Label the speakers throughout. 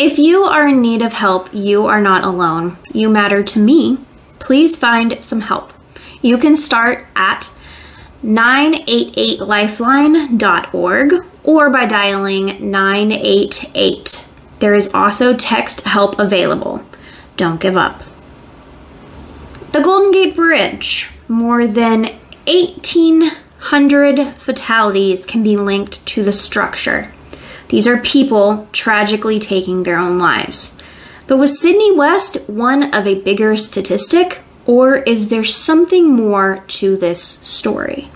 Speaker 1: If you are in need of help, you are not alone. You matter to me. Please find some help. You can start at 988lifeline.org or by dialing 988. There is also text help available. Don't give up. The Golden Gate Bridge. More than 1,800 fatalities can be linked to the structure. These are people tragically taking their own lives. But was Sydney West one of a bigger statistic, or is there something more to this story?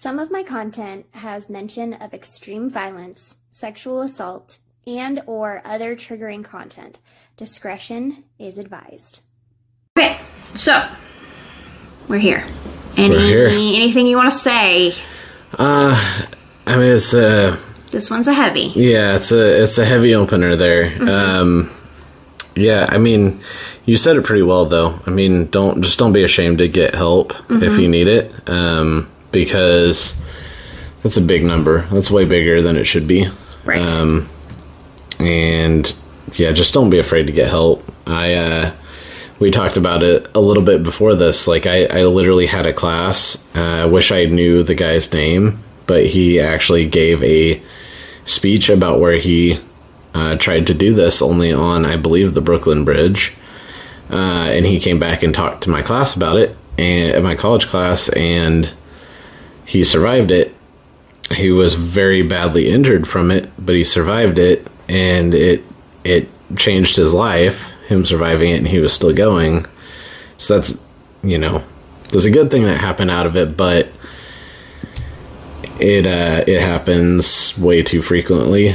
Speaker 1: Some of my content has mention of extreme violence, sexual assault, and or other triggering content. Discretion is advised. Okay, so we're here. Any
Speaker 2: We're here.
Speaker 1: anything you want to say?
Speaker 2: Uh, I mean, it's a
Speaker 1: This one's a heavy.
Speaker 2: yeah, it's a it's a heavy opener there. Um, yeah, I mean, you said it pretty well though. I mean, don't just don't be ashamed to get help if you need it, um, because that's a big number. That's way bigger than it should be.
Speaker 1: Right.
Speaker 2: Um, and yeah, just don't be afraid to get help. I uh, we talked about it a little bit before this. Like I, I literally had a class. Uh, I wish I knew the guy's name, but he actually gave a speech about where he uh, tried to do this only on, I believe, the Brooklyn Bridge. Uh, and he came back and talked to my class about it, and my college class, and he survived it. He was very badly injured from it, but he survived it, and it it changed his life. Him surviving it, and he was still going. So that's you know, there's a good thing that happened out of it, but it uh, it happens way too frequently,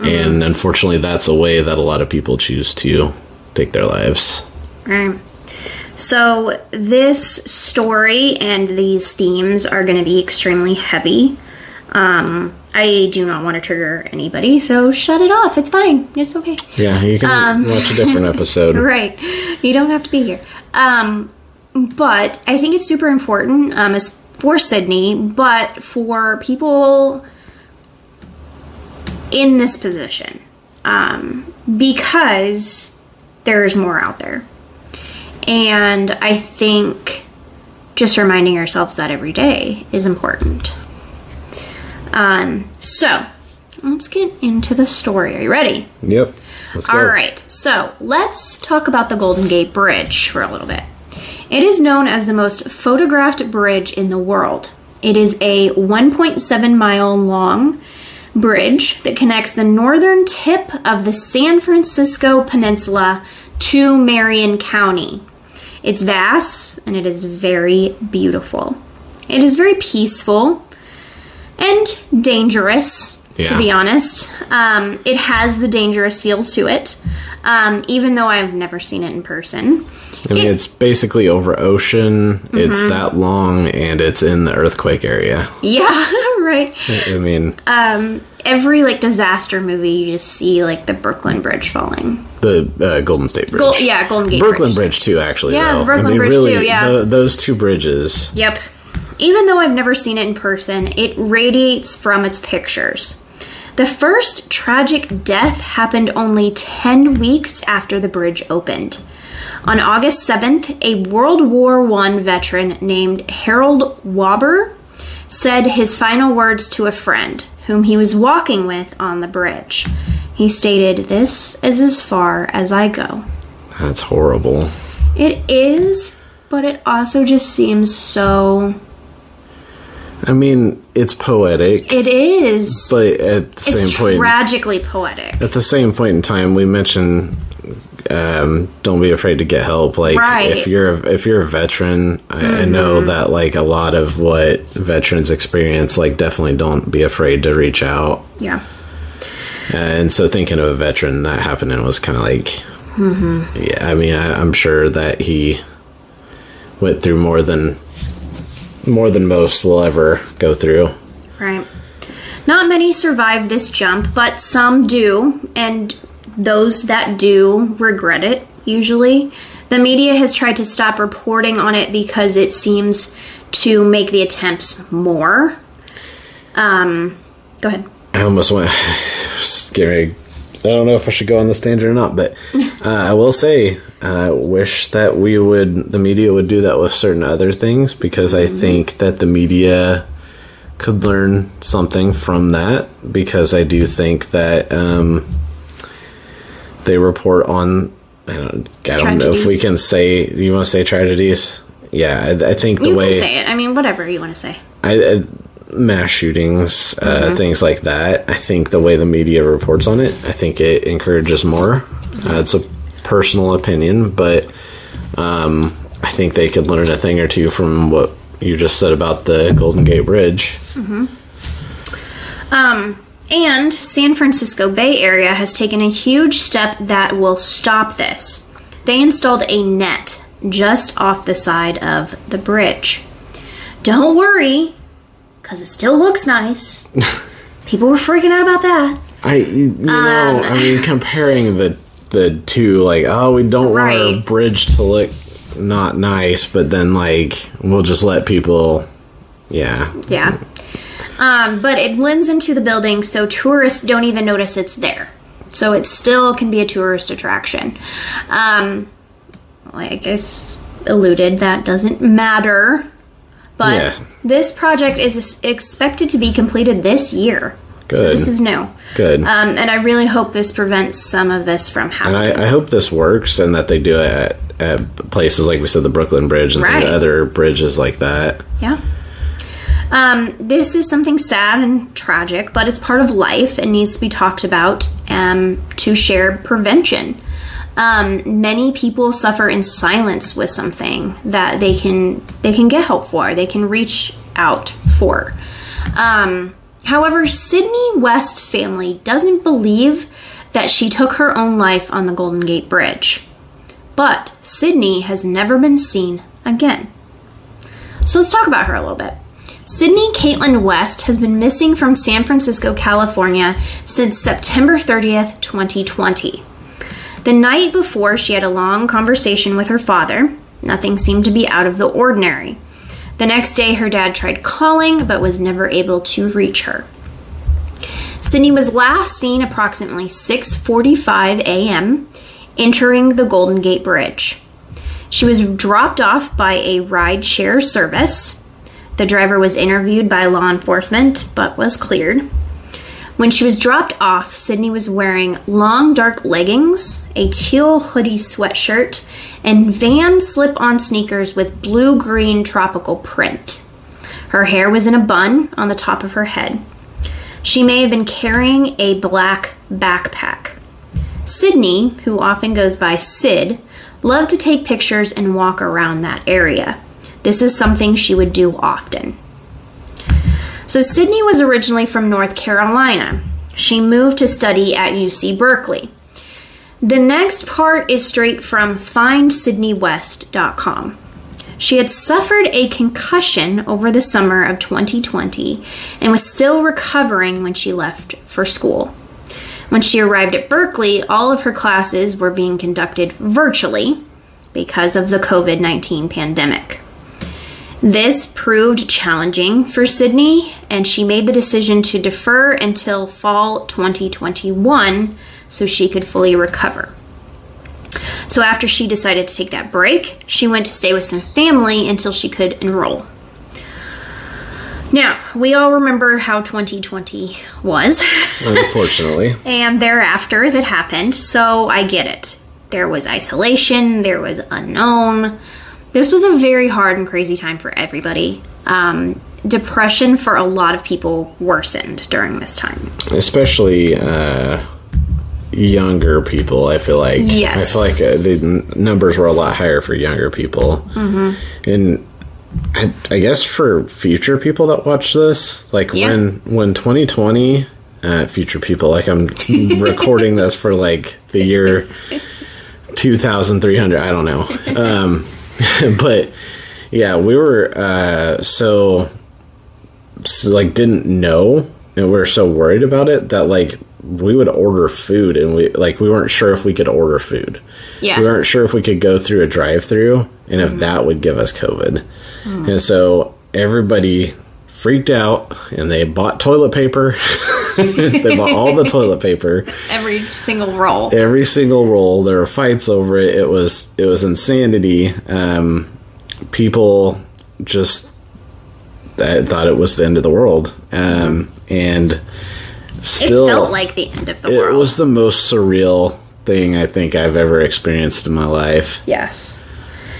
Speaker 2: and unfortunately, that's a way that a lot of people choose to take their lives.
Speaker 1: Right. So this story and these themes are going to be extremely heavy. Um, I do not want to trigger anybody, so shut it off. It's fine. It's okay.
Speaker 2: Yeah, you can watch a different episode.
Speaker 1: Right. You don't have to be here. Um, but I think it's super important um, as for Sydney, but for people in this position um, because there's more out there. And I think just reminding ourselves that every day is important. Um, so let's get into the story. Are you ready?
Speaker 2: Yep. Let's go.
Speaker 1: All right, so let's talk about the Golden Gate Bridge for a little bit. It is known as the most photographed bridge in the world. It is a 1.7 mile long bridge that connects the northern tip of the San Francisco Peninsula to Marin County. It's vast and it is very beautiful. It is very peaceful and dangerous, to be honest. Um, it has the dangerous feel to it, um, even though I've never seen it in person.
Speaker 2: I mean, it's basically over ocean. It's that long, and it's in the earthquake area.
Speaker 1: Yeah, right.
Speaker 2: I mean,
Speaker 1: Um, every like disaster movie, you just see like the Brooklyn Bridge falling.
Speaker 2: the uh, Golden State Bridge.
Speaker 1: Gol- yeah, Golden Gate
Speaker 2: Brooklyn
Speaker 1: Bridge.
Speaker 2: Bridge too, actually.
Speaker 1: Yeah,
Speaker 2: though.
Speaker 1: the Brooklyn
Speaker 2: I mean,
Speaker 1: Bridge
Speaker 2: really,
Speaker 1: too, yeah.
Speaker 2: tho- those two bridges.
Speaker 1: Yep. Even though I've never seen it in person, it radiates from its pictures. The first tragic death happened only 10 weeks after the bridge opened. On August 7th, a World War I veteran named Harold Wobber said his final words to a friend whom he was walking with on the bridge. He stated, This is as far as I go.
Speaker 2: That's horrible.
Speaker 1: It is, but it also just seems so.
Speaker 2: I mean, it's poetic,
Speaker 1: It is.
Speaker 2: but at the same point,
Speaker 1: it's
Speaker 2: point,
Speaker 1: tragically poetic.
Speaker 2: at the same point in time, we mentioned um, don't be afraid to get help. Like
Speaker 1: Right.
Speaker 2: if you're a, if you're a veteran, I, I know that like a lot of what veterans experience, like definitely don't be afraid to reach out.
Speaker 1: Yeah.
Speaker 2: And so thinking of a veteran that happening was kind of like, yeah. I mean, I, I'm sure that he went through more than more than most will ever go through.
Speaker 1: Right. Not many survive this jump, but some do. And those that do regret it, usually. The media has tried to stop reporting on it because it seems to make the attempts more. Um, go ahead.
Speaker 2: I almost went. Scary. I don't know if I should go on this tangent or not, but uh, I will say, I wish that we would, the media would do that with certain other things because I think that the media could learn something from that because I do think that um, they report on. I don't, I don't know if we can say. You want to say tragedies? Yeah, I, I think the
Speaker 1: You
Speaker 2: way
Speaker 1: can say it. I mean, whatever you want to say.
Speaker 2: I, I, mass shootings, uh, things like that. I think the way the media reports on it, I think it encourages more. Uh, it's a personal opinion, but um, I think they could learn a thing or two from what you just said about the Golden Gate Bridge.
Speaker 1: Um, and San Francisco Bay Area has taken a huge step that will stop this. They installed a net just off the side of the bridge. Don't worry, because it still looks nice. People were freaking out about that.
Speaker 2: I, you know, I um, mean, comparing the the two, like, oh, we don't want our bridge to look not nice, but then like we'll just let people, yeah,
Speaker 1: Yeah. Um, but it blends into the building, so tourists don't even notice it's there. So it still can be a tourist attraction. Um, like I alluded, that doesn't matter. But
Speaker 2: Yeah.
Speaker 1: this project is expected to be completed this year. So
Speaker 2: Good.
Speaker 1: this is new.
Speaker 2: good.
Speaker 1: Um, and I really hope this prevents some of this from
Speaker 2: And
Speaker 1: happening.
Speaker 2: I, I hope this works and that they do it at, at places like we said, the Brooklyn Bridge and
Speaker 1: Right.
Speaker 2: the other bridges like that.
Speaker 1: Yeah. Um, this is something sad and tragic, but it's part of life and needs to be talked about um, to share prevention. Um, many people suffer in silence with something that they can they can get help for. They can reach out for. Um, however, Sydney West family doesn't believe that she took her own life on the Golden Gate Bridge, but Sydney has never been seen again. So let's talk about her a little bit. Sydney Caitlin West has been missing from San Francisco, California since September 30th, 2020. The night before, she had a long conversation with her father. Nothing seemed to be out of the ordinary. The next day, her dad tried calling but was never able to reach her. Sydney was last seen approximately 6:45 a.m. entering the Golden Gate Bridge. She was dropped off by a ride share service. The driver was interviewed by law enforcement but was cleared. When she was dropped off, Sydney was wearing long dark leggings, a teal hoodie sweatshirt, and van slip on sneakers with blue green tropical print. Her hair was in a bun on the top of her head. She may have been carrying a black backpack. Sydney, who often goes by Sid, loved to take pictures and walk around that area. This is something she would do often. So, Sydney was originally from North Carolina. She moved to study at UC Berkeley. The next part is straight from findsydneywest.com. She had suffered a concussion over the summer of 2020 and was still recovering when she left for school. When she arrived at Berkeley, all of her classes were being conducted virtually because of the COVID 19 pandemic. This proved challenging for Sydney, and she made the decision to defer until fall 2021 so she could fully recover. So, after she decided to take that break, she went to stay with some family until she could enroll. Now, we all remember how 2020 was.
Speaker 2: Unfortunately,
Speaker 1: and thereafter that happened, so I get it. There was isolation, there was unknown. This was a very hard and crazy time for everybody. Um, depression for a lot of people worsened during this time.
Speaker 2: especially uh, younger people. I feel like
Speaker 1: Yes.
Speaker 2: I feel like uh, the n- numbers were a lot higher for younger people, mm-hmm. and I, I guess for future people that watch this, like
Speaker 1: Yeah.
Speaker 2: when when 2020, uh, future people, like I'm recording this for like the year 2300. I don't know, um, but yeah, we were uh, so, so like didn't know and we are so worried about it that like we would order food and we like we weren't sure if we could order food.
Speaker 1: Yeah.
Speaker 2: We weren't sure if we could go through a drive-through and if that would give us COVID. And so everybody freaked out and they bought toilet paper. they bought all the toilet paper
Speaker 1: Every single roll.
Speaker 2: every single roll. There were fights over it. It was it was insanity. Um, people just I thought it was the end of the world, um, and
Speaker 1: it
Speaker 2: still
Speaker 1: felt like the end of the
Speaker 2: it
Speaker 1: world.
Speaker 2: It was the most surreal thing I think I've ever experienced in my life.
Speaker 1: yes.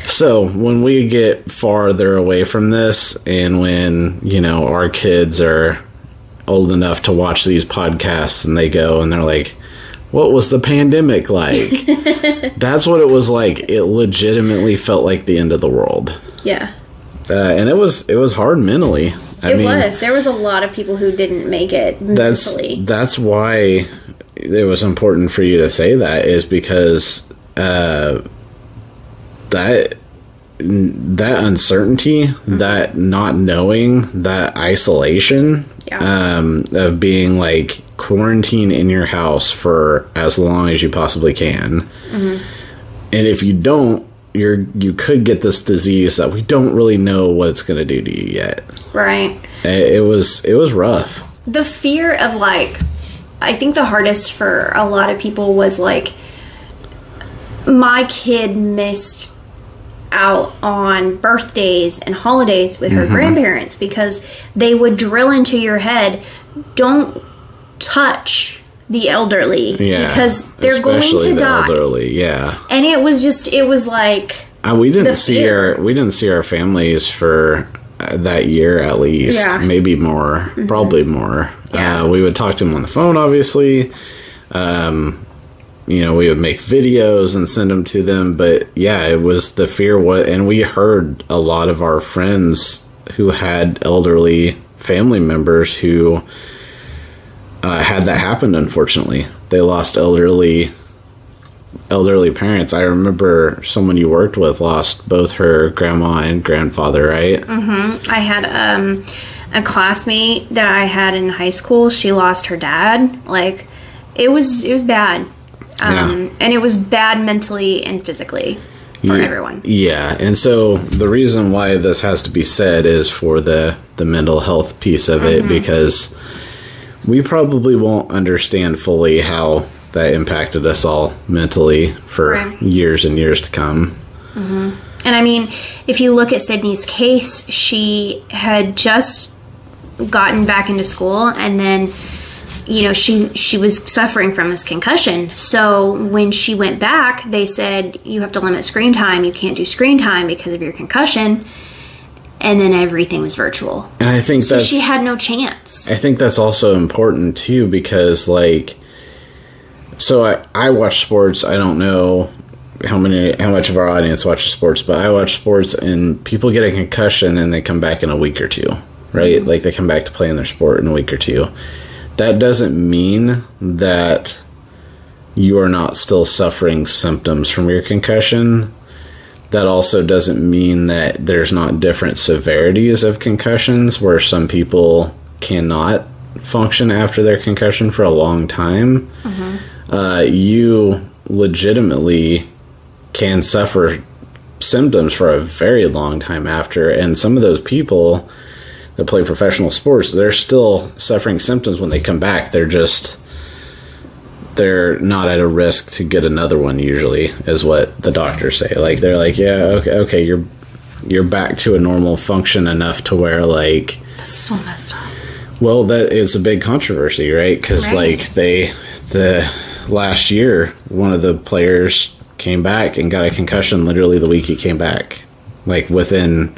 Speaker 2: So when we get farther away from this, and when you know our kids are old enough to watch these podcasts, and they go and they're like, "What was the pandemic like?" That's what it was like. It legitimately felt like the end of the world,
Speaker 1: Yeah.
Speaker 2: uh, and it was it was hard mentally. I
Speaker 1: It
Speaker 2: mean,
Speaker 1: was. There was a lot of people who didn't make it
Speaker 2: that's
Speaker 1: mentally.
Speaker 2: that's why it was important for you to say that is because uh, that that uncertainty, that not knowing, that isolation
Speaker 1: Yeah.
Speaker 2: um, of being like quarantine in your house for as long as you possibly can, and if you don't. You're, you could get this disease that we don't really know what it's going to do to you yet.
Speaker 1: right.
Speaker 2: It, it was it was rough.
Speaker 1: the fear of like i think the hardest for a lot of people was like my kid missed out on birthdays and holidays with her grandparents because they would drill into your head don't touch the elderly
Speaker 2: Yeah,
Speaker 1: because they're going to
Speaker 2: the
Speaker 1: die
Speaker 2: Elderly, yeah.
Speaker 1: and it was just it was like
Speaker 2: Uh, we didn't see
Speaker 1: fear.
Speaker 2: our we didn't see our families for uh, that year at least,
Speaker 1: Yeah. Mm-hmm.
Speaker 2: maybe more, probably more.
Speaker 1: Yeah.
Speaker 2: Uh, we would talk to them on the phone, obviously. Um, you know, we would make videos and send them to them, but yeah, it was the fear. What, and we heard a lot of our friends who had elderly family members who uh, had that happen. Unfortunately, they lost elderly elderly parents. I remember someone you worked with lost both her grandma and grandfather, right? Mm-hmm.
Speaker 1: I had um, a classmate that I had in high school. She lost her dad. Like it was it was bad, um,
Speaker 2: Yeah.
Speaker 1: and it was bad mentally and physically for
Speaker 2: Ye-
Speaker 1: everyone.
Speaker 2: Yeah, and so the reason why this has to be said is for the the mental health piece of
Speaker 1: Mm-hmm.
Speaker 2: it because we probably won't understand fully how that impacted us all mentally for
Speaker 1: Right.
Speaker 2: years and years to come.
Speaker 1: And I mean, if you look at Sydney's case, she had just gotten back into school and then you know she she was suffering from this concussion so when she went back they said you have to limit screen time you can't do screen time because of your concussion and then everything was virtual
Speaker 2: And I think
Speaker 1: so she had no chance
Speaker 2: I think that's also important too because like so I, I watch sports, I don't know how many how much of our audience watches sports, but I watch sports and people get a concussion and they come back in a week or two. Right? Mm-hmm. Like they come back to playing their sport in a week or two. That doesn't mean that you are not still suffering symptoms from your concussion. That also doesn't mean that there's not different severities of concussions where some people cannot function after their concussion for a long time. Uh, you legitimately can suffer symptoms for a very long time after, and some of those people that play professional sports, they're still suffering symptoms when they come back. They're just they're not at a risk to get another one usually is what the doctors say like they're like yeah okay okay you're you're back to a normal function enough to where like
Speaker 1: that's so messed up
Speaker 2: well that is a big controversy right because
Speaker 1: Right.
Speaker 2: like they the last year one of the players came back and got a concussion literally the week he came back like within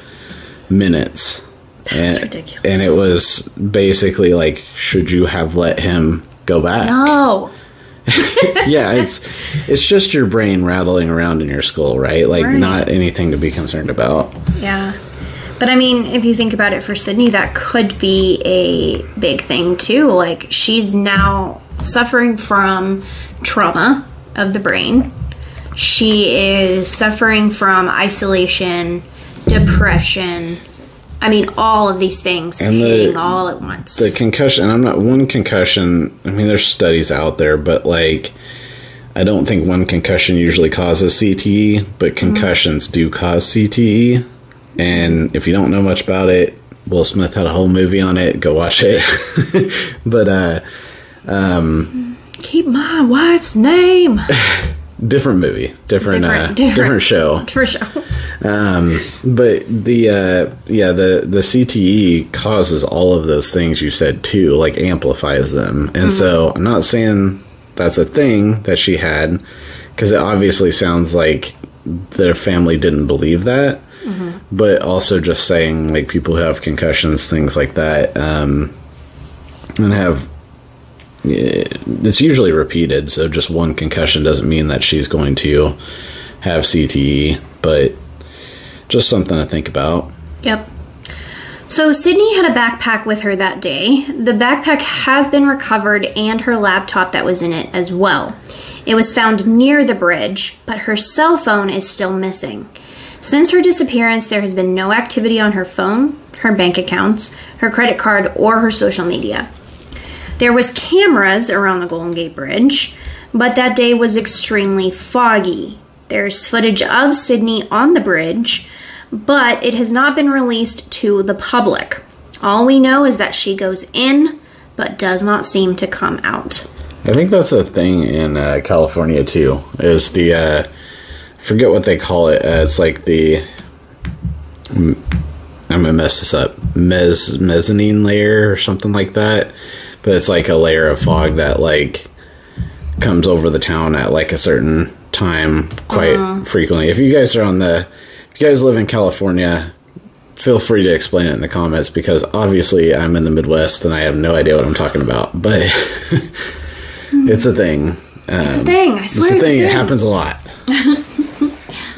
Speaker 2: minutes and,
Speaker 1: ridiculous.
Speaker 2: and it was basically like should you have let him go back
Speaker 1: no
Speaker 2: yeah, it's it's just your brain rattling around in your skull, right? Like
Speaker 1: Right.
Speaker 2: not anything to be concerned about.
Speaker 1: Yeah. But I mean, if you think about it for Sydney, that could be a big thing too. Like, she's now suffering from trauma of the brain. She is suffering from isolation, depression, I mean, all of these things
Speaker 2: And the-
Speaker 1: hitting all at once.
Speaker 2: the concussion i'm not one concussion i mean there's studies out there but like i don't think one concussion usually causes cte but concussions do cause cte and if you don't know much about it will smith had a whole movie on it go watch it but uh um,
Speaker 1: Keep my wife's name.
Speaker 2: different movie different
Speaker 1: Different-
Speaker 2: uh,
Speaker 1: different.
Speaker 2: different show
Speaker 1: For sure.
Speaker 2: Um, but the uh, yeah the the CTE causes all of those things you said too, like amplifies them. And so I'm not saying that's a thing that she had, because it obviously sounds like their family didn't believe that. But also just saying like people who have concussions, things like that, um, and have it's usually repeated. So just one concussion doesn't mean that she's going to have CTE, but just something to think about.
Speaker 1: Yep. So Sydney had a backpack with her that day. The backpack has been recovered and her laptop that was in it as well. It was found near the bridge, but her cell phone is still missing. Since her disappearance, there has been no activity on her phone, her bank accounts, her credit card, or her social media. There was cameras around the Golden Gate Bridge, but that day was extremely foggy. There's footage of Sydney on the bridge, but it has not been released to the public. All we know is that she goes in, but does not seem to come out.
Speaker 2: I think that's a thing in uh, California too. Is the uh, forget what they call it. Uh, it's like the I'm gonna mess this up. Mez mezzanine layer or something like that. But it's like a layer of fog that like comes over the town at like a certain time quite frequently. If you guys are on the you guys live in California, feel free to explain it in the comments because obviously I'm in the Midwest and I have no idea what I'm talking about. But it's a thing.
Speaker 1: It's a um, thing. I
Speaker 2: It's
Speaker 1: swear
Speaker 2: a
Speaker 1: it's
Speaker 2: thing. It happens a lot.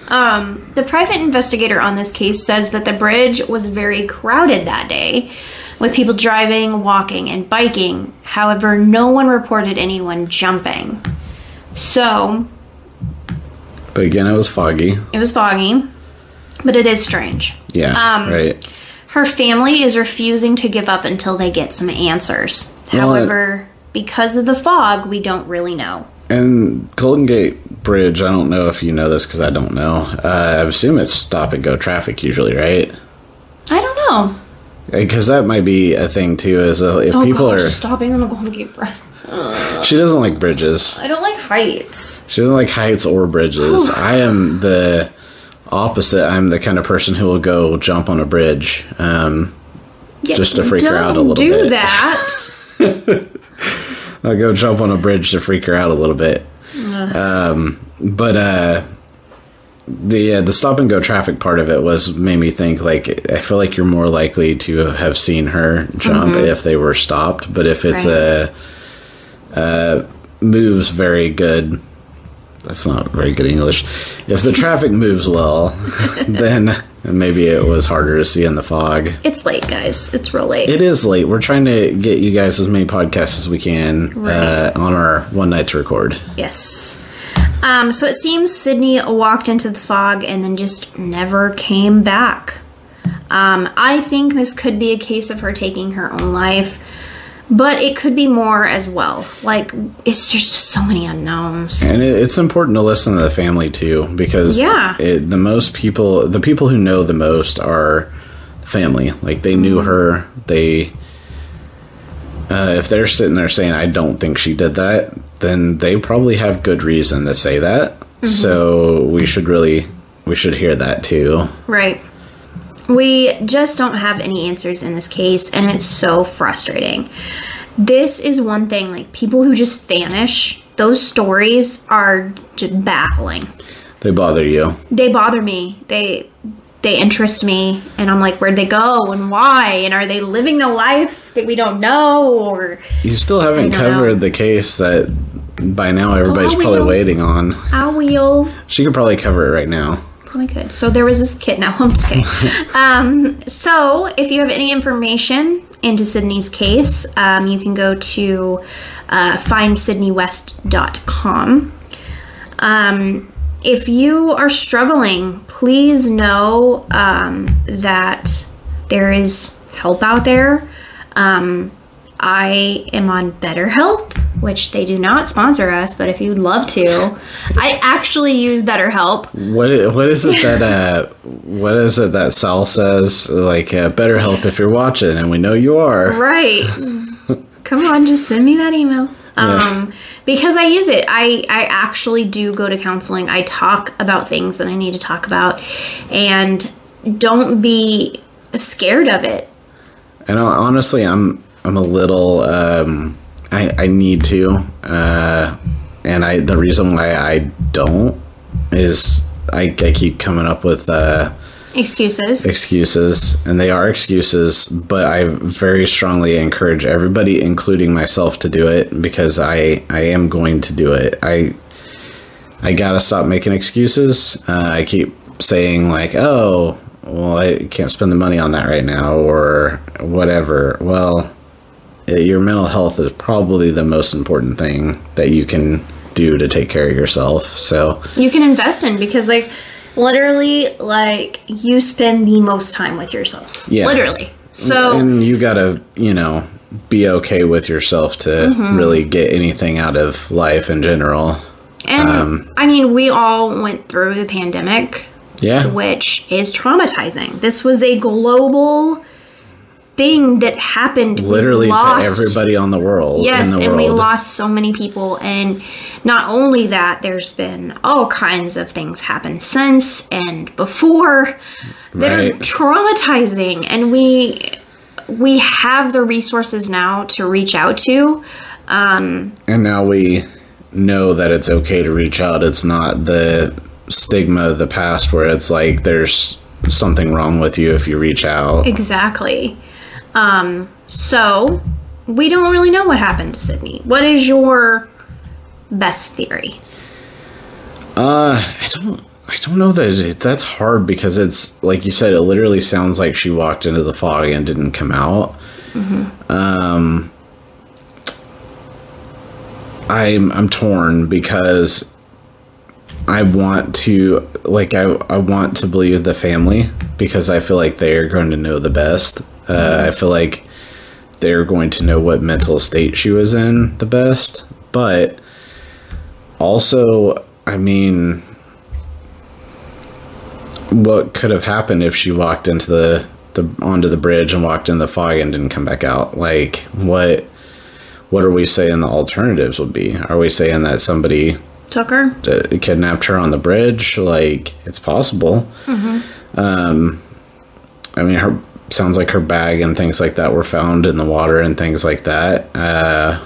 Speaker 1: Um, the private investigator on this case says that the bridge was very crowded that day, with people driving, walking, and biking. However, no one reported anyone jumping. So,
Speaker 2: But again, it was foggy.
Speaker 1: it was foggy, but it is strange.
Speaker 2: Yeah.
Speaker 1: Um,
Speaker 2: right.
Speaker 1: Her family is refusing to give up until they get some answers.
Speaker 2: Well, it-
Speaker 1: However, because of the fog, we don't really know.
Speaker 2: And Golden Gate Bridge, I don't know if you know this because I don't know. Uh, I assume it's stop and go traffic usually, right?
Speaker 1: I don't know.
Speaker 2: Because that might be a thing too. Is uh, if
Speaker 1: Oh
Speaker 2: people
Speaker 1: gosh,
Speaker 2: are,
Speaker 1: stopping on the Golden Gate Bridge.
Speaker 2: she doesn't like bridges.
Speaker 1: I don't like heights.
Speaker 2: She doesn't like heights or bridges. I am the opposite. I'm the kind of person who will go jump on a bridge. Um,
Speaker 1: Yeah,
Speaker 2: Just to freak her out a little
Speaker 1: do
Speaker 2: bit.
Speaker 1: Do that.
Speaker 2: I'll go jump on a bridge to freak her out a little bit. Um, but uh, the uh, the stop and go traffic part of it was made me think like I feel like you're more likely to have seen her jump if they were stopped. But if it's
Speaker 1: Right.
Speaker 2: a uh, moves very good. That's not very good English. If the traffic moves well, then maybe it was harder to see in the fog.
Speaker 1: It's late, guys. It's real late.
Speaker 2: It is late. We're trying to get you guys as many podcasts as we can uh, on our one night to record.
Speaker 1: yes. Um, so it seems Sydney walked into the fog and then just never came back. Um, I think this could be a case of her taking her own life, but it could be more as well. Like, it's just so many unknowns.
Speaker 2: And it, it's important to listen to the family too, because
Speaker 1: Yeah.
Speaker 2: it, the most people, the people who know the most are family. Like they knew her. They, uh, if they're sitting there saying, "I don't think she did that," then they probably have good reason to say that. So we should really, we should hear that too.
Speaker 1: Right. We just don't have any answers in this case, and it's so frustrating. This is one thing, like people who just vanish, those stories are just baffling.
Speaker 2: They bother you.
Speaker 1: They bother me. They they interest me, and I'm like, where'd they go and why? And are they living the life that we don't know? Or
Speaker 2: You still haven't covered
Speaker 1: know.
Speaker 2: the case that by now everybody's
Speaker 1: Oh,
Speaker 2: probably waiting on.
Speaker 1: I will.
Speaker 2: She could probably cover it right now.
Speaker 1: Probably could. So there was this kid. Now I'm just kidding. um, so if you have any information into Sydney's case, um, you can go to uh, findsydneywest.com. Um, if you are struggling, please know um, that there is help out there. Um, I am on BetterHelp, which they do not sponsor us, but if you'd love to, I actually use BetterHelp.
Speaker 2: What what is it that uh what is it that Sal says like uh, better help if you're watching and we know you are.
Speaker 1: Right. Come on, just send me that email. Um, because I use it. I, I actually do go to counseling. I talk about things that I need to talk about. And don't be scared of it.
Speaker 2: And honestly, I'm I'm a little um I I need to uh and I the reason why I don't is I, I keep coming up with uh
Speaker 1: Excuses.
Speaker 2: excuses and they are excuses but i very strongly encourage everybody including myself to do it because i i am going to do it. I i gotta stop making excuses. Uh, i keep saying like oh well i can't spend the money on that right now or whatever. Well your mental health is probably the most important thing that you can do to take care of yourself so
Speaker 1: you can invest in because, like, literally, like, you spend the most time with yourself.
Speaker 2: Yeah.
Speaker 1: Literally. So.
Speaker 2: and you gotta you know be okay with yourself to
Speaker 1: Mm-hmm.
Speaker 2: really get anything out of life in general
Speaker 1: And
Speaker 2: Um,
Speaker 1: I mean, we all went through the pandemic,
Speaker 2: yeah
Speaker 1: which is traumatizing. This was a global thing that happened.
Speaker 2: Literally to everybody on the world
Speaker 1: Yes,
Speaker 2: the
Speaker 1: and
Speaker 2: world
Speaker 1: we lost so many people. And not only that, there's been all kinds of things happen since and before that
Speaker 2: Right.
Speaker 1: are traumatizing. And we we have the resources now to reach out to.
Speaker 2: Um, and now we know that it's okay to reach out it's not the stigma of the past where it's like there's something wrong with you if you reach out
Speaker 1: Exactly. Um, so we don't really know what happened to Sydney. What is your best theory?
Speaker 2: Uh, I don't. I don't know that it, that's hard because it's like you said. It literally sounds like she walked into the fog and didn't come out. Um, I'm I'm torn because I want to like I I want to believe the family because I feel like they are going to know the best. Uh, I feel like they're going to know what mental state she was in the best, but also, I mean, what could have happened if she walked into the, the onto the bridge and walked in the fog and didn't come back out? Like, what what are we saying the alternatives would be? Are we saying that somebody
Speaker 1: Tucker?
Speaker 2: uh, kidnapped her on the bridge? Like, it's possible. Um, I mean, her sounds like her bag and things like that were found in the water and things like that. Uh,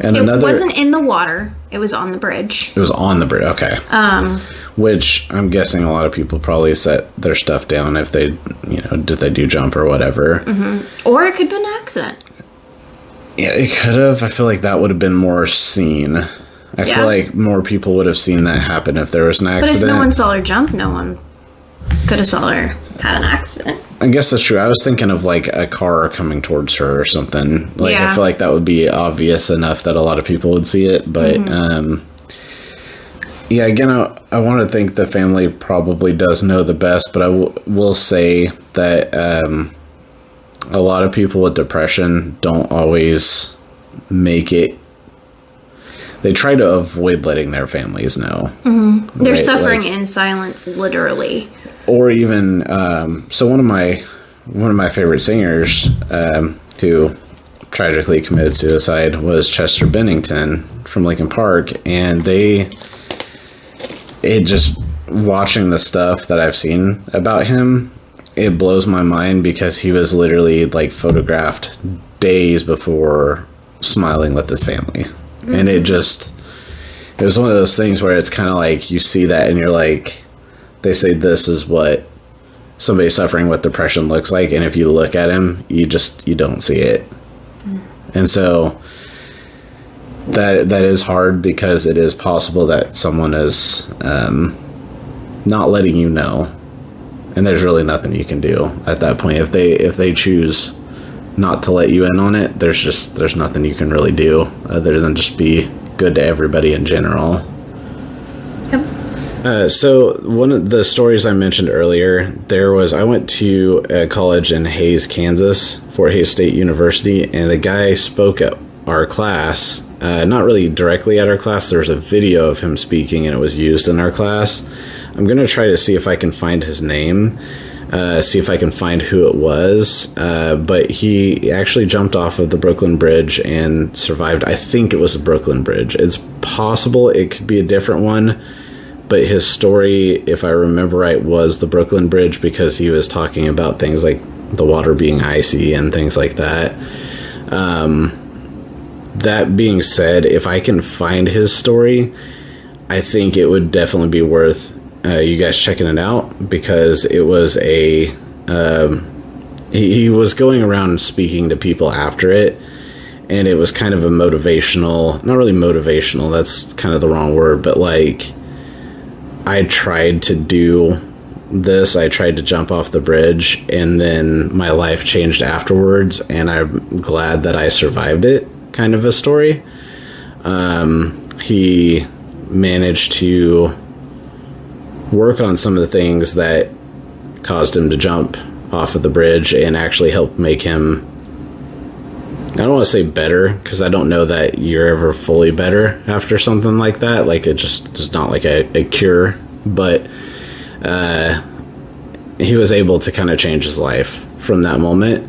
Speaker 2: and
Speaker 1: It
Speaker 2: another,
Speaker 1: wasn't in the water. It was on the bridge.
Speaker 2: it was on the bridge. Okay.
Speaker 1: Um,
Speaker 2: Which I'm guessing a lot of people probably set their stuff down if they, you know, did they do jump or whatever. Mm-hmm.
Speaker 1: or it could have been an accident.
Speaker 2: Yeah, it could have. I feel like that would have been more seen. I
Speaker 1: Yeah.
Speaker 2: feel like more people would have seen that happen if there was an accident.
Speaker 1: But if no one saw her jump, no one could have saw her had an accident.
Speaker 2: I guess that's true. I was thinking of like a car coming towards her or something. Like I feel like that would be obvious enough that a lot of people would see it. But um, yeah, again, I, I want to think the family probably does know the best. But I w- will say that um, a lot of people with depression don't always make it. They try to avoid letting their families know.
Speaker 1: They're
Speaker 2: Right,
Speaker 1: suffering
Speaker 2: like-
Speaker 1: in silence, literally.
Speaker 2: Or even um, so one of my one of my favorite singers um, who tragically committed suicide was Chester Bennington from Linkin Park, and they it just watching the stuff that I've seen about him, it blows my mind because he was literally like photographed days before smiling with his family, and it just it was one of those things where it's kind of like you see that and you're like they say this is what somebody suffering with depression looks like and if you look at him you just you don't see it. And so that that is hard because it is possible that someone is um, not letting you know. And there's really nothing you can do at that point. If they if they choose not to let you in on it there's just there's nothing you can really do other than just be good to everybody in general. Uh, so one of the stories I mentioned earlier, there was I went to a college in Hays, Kansas, Fort Hays State University, and a guy spoke at our class. Uh, not really directly at our class. There was a video of him speaking, and it was used in our class. I'm gonna try to see if I can find his name, uh, see if I can find who it was. Uh, but he actually jumped off of the Brooklyn Bridge and survived. I think it was the Brooklyn Bridge. It's possible it could be a different one but his story, if I remember right, was the Brooklyn Bridge because he was talking about things like the water being icy and things like that. Um, that being said, if I can find his story, I think it would definitely be worth uh, you guys checking it out because it was a. Um, he, he was going around speaking to people after it, and it was kind of a motivational, not really motivational, that's kind of the wrong word, but like I tried to do this. I tried to jump off the bridge, and then my life changed afterwards, and I'm glad that I survived it. Kind of a story. Um, he managed to work on some of the things that caused him to jump off of the bridge and actually help make him I don't want to say better because I don't know that you're ever fully better after something like that. Like it just is not like a, a cure, but uh, he was able to kind of change his life from that moment.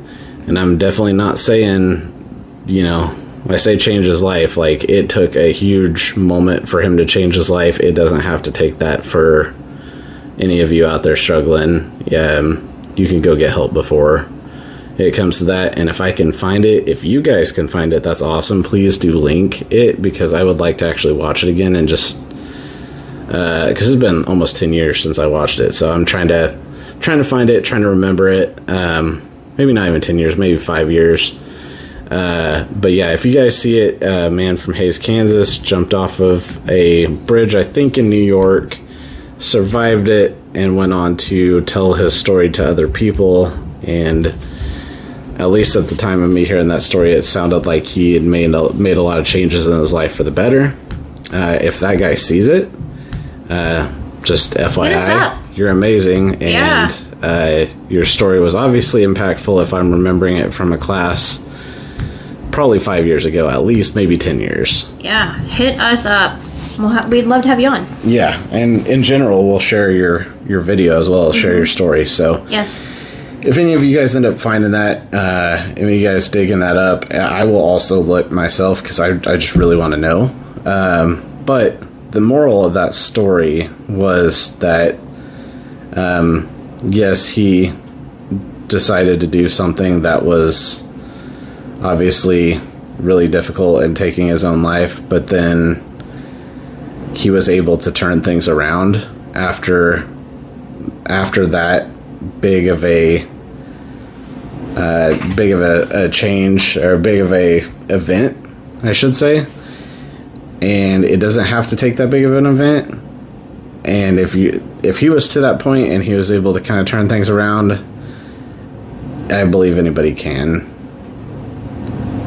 Speaker 2: And I'm definitely not saying, you know, I say change his life, like it took a huge moment for him to change his life. It doesn't have to take that for any of you out there struggling. Yeah, um, you can go get help before it comes to that. And if I can find it, if you guys can find it, that's awesome. Please do link it because I would like to actually watch it again and just because uh, it's been almost ten years since I watched it. So I'm trying to trying to find it, trying to remember it. Um, maybe not even ten years, maybe five years. Uh, but yeah, if you guys see it, uh, man from Hays, Kansas, jumped off of a bridge, I think in New York, survived it, and went on to tell his story to other people. And at least at the time of me hearing that story, it sounded like he had made a, made a lot of changes in his life for the better. Uh, if that guy sees it, uh, just FYI, you're amazing, and yeah. uh, your story was obviously impactful. If I'm remembering it from a class, probably five years ago, at least maybe ten years.
Speaker 1: Yeah, hit us up. We'll ha- we'd love to have you on.
Speaker 2: Yeah, and in general, we'll share your your video as well as mm-hmm. share your story. So
Speaker 1: yes
Speaker 2: if any of you guys end up finding that, uh, any of you guys digging that up, I will also look myself because I, I just really want to know. Um, but the moral of that story was that, um, yes, he decided to do something that was obviously really difficult and taking his own life, but then he was able to turn things around after after that big of a uh, big of a, a, change or big of a event, I should say. And it doesn't have to take that big of an event. And if you if he was to that point and he was able to kind of turn things around, I believe anybody can.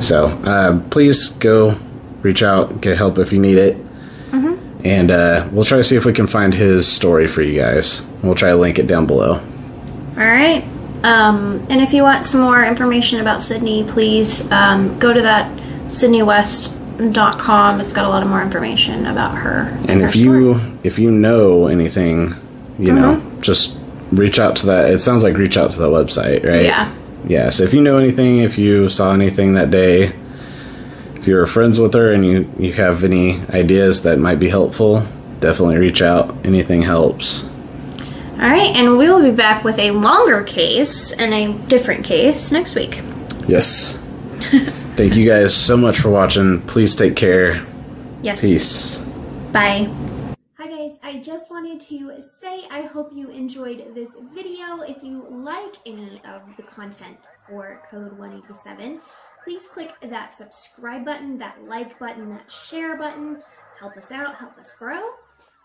Speaker 2: So uh, please go reach out, get help if you need it. Mm-hmm. And uh, we'll try to see if we can find his story for you guys. We'll try to link it down below.
Speaker 1: All right. Um, and if you want some more information about Sydney, please um, go to that sydneywest.com. It's got a lot of more information about her.
Speaker 2: And, and if you if you know anything, you mm-hmm. know, just reach out to that. It sounds like reach out to the website, right?
Speaker 1: Yeah.
Speaker 2: Yeah. So if you know anything, if you saw anything that day, if you're friends with her and you you have any ideas that might be helpful, definitely reach out. Anything helps.
Speaker 1: All right, and we will be back with a longer case and a different case next week.
Speaker 2: Yes. Thank you guys so much for watching. Please take care.
Speaker 1: Yes.
Speaker 2: Peace.
Speaker 1: Bye. Hi guys, I just wanted to say I hope you enjoyed this video. If you like any of the content for Code 187, please click that subscribe button, that like button, that share button. Help us out, help us grow.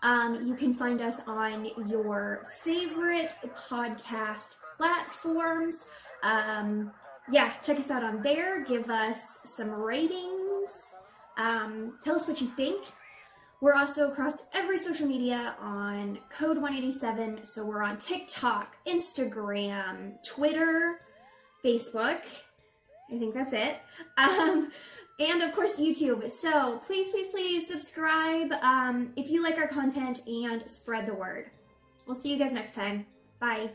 Speaker 1: Um, you can find us on your favorite podcast platforms. Um, yeah, check us out on there. Give us some ratings. Um, tell us what you think. We're also across every social media on Code 187. So we're on TikTok, Instagram, Twitter, Facebook. I think that's it. Um, and of course, YouTube. So please, please, please subscribe um, if you like our content and spread the word. We'll see you guys next time. Bye.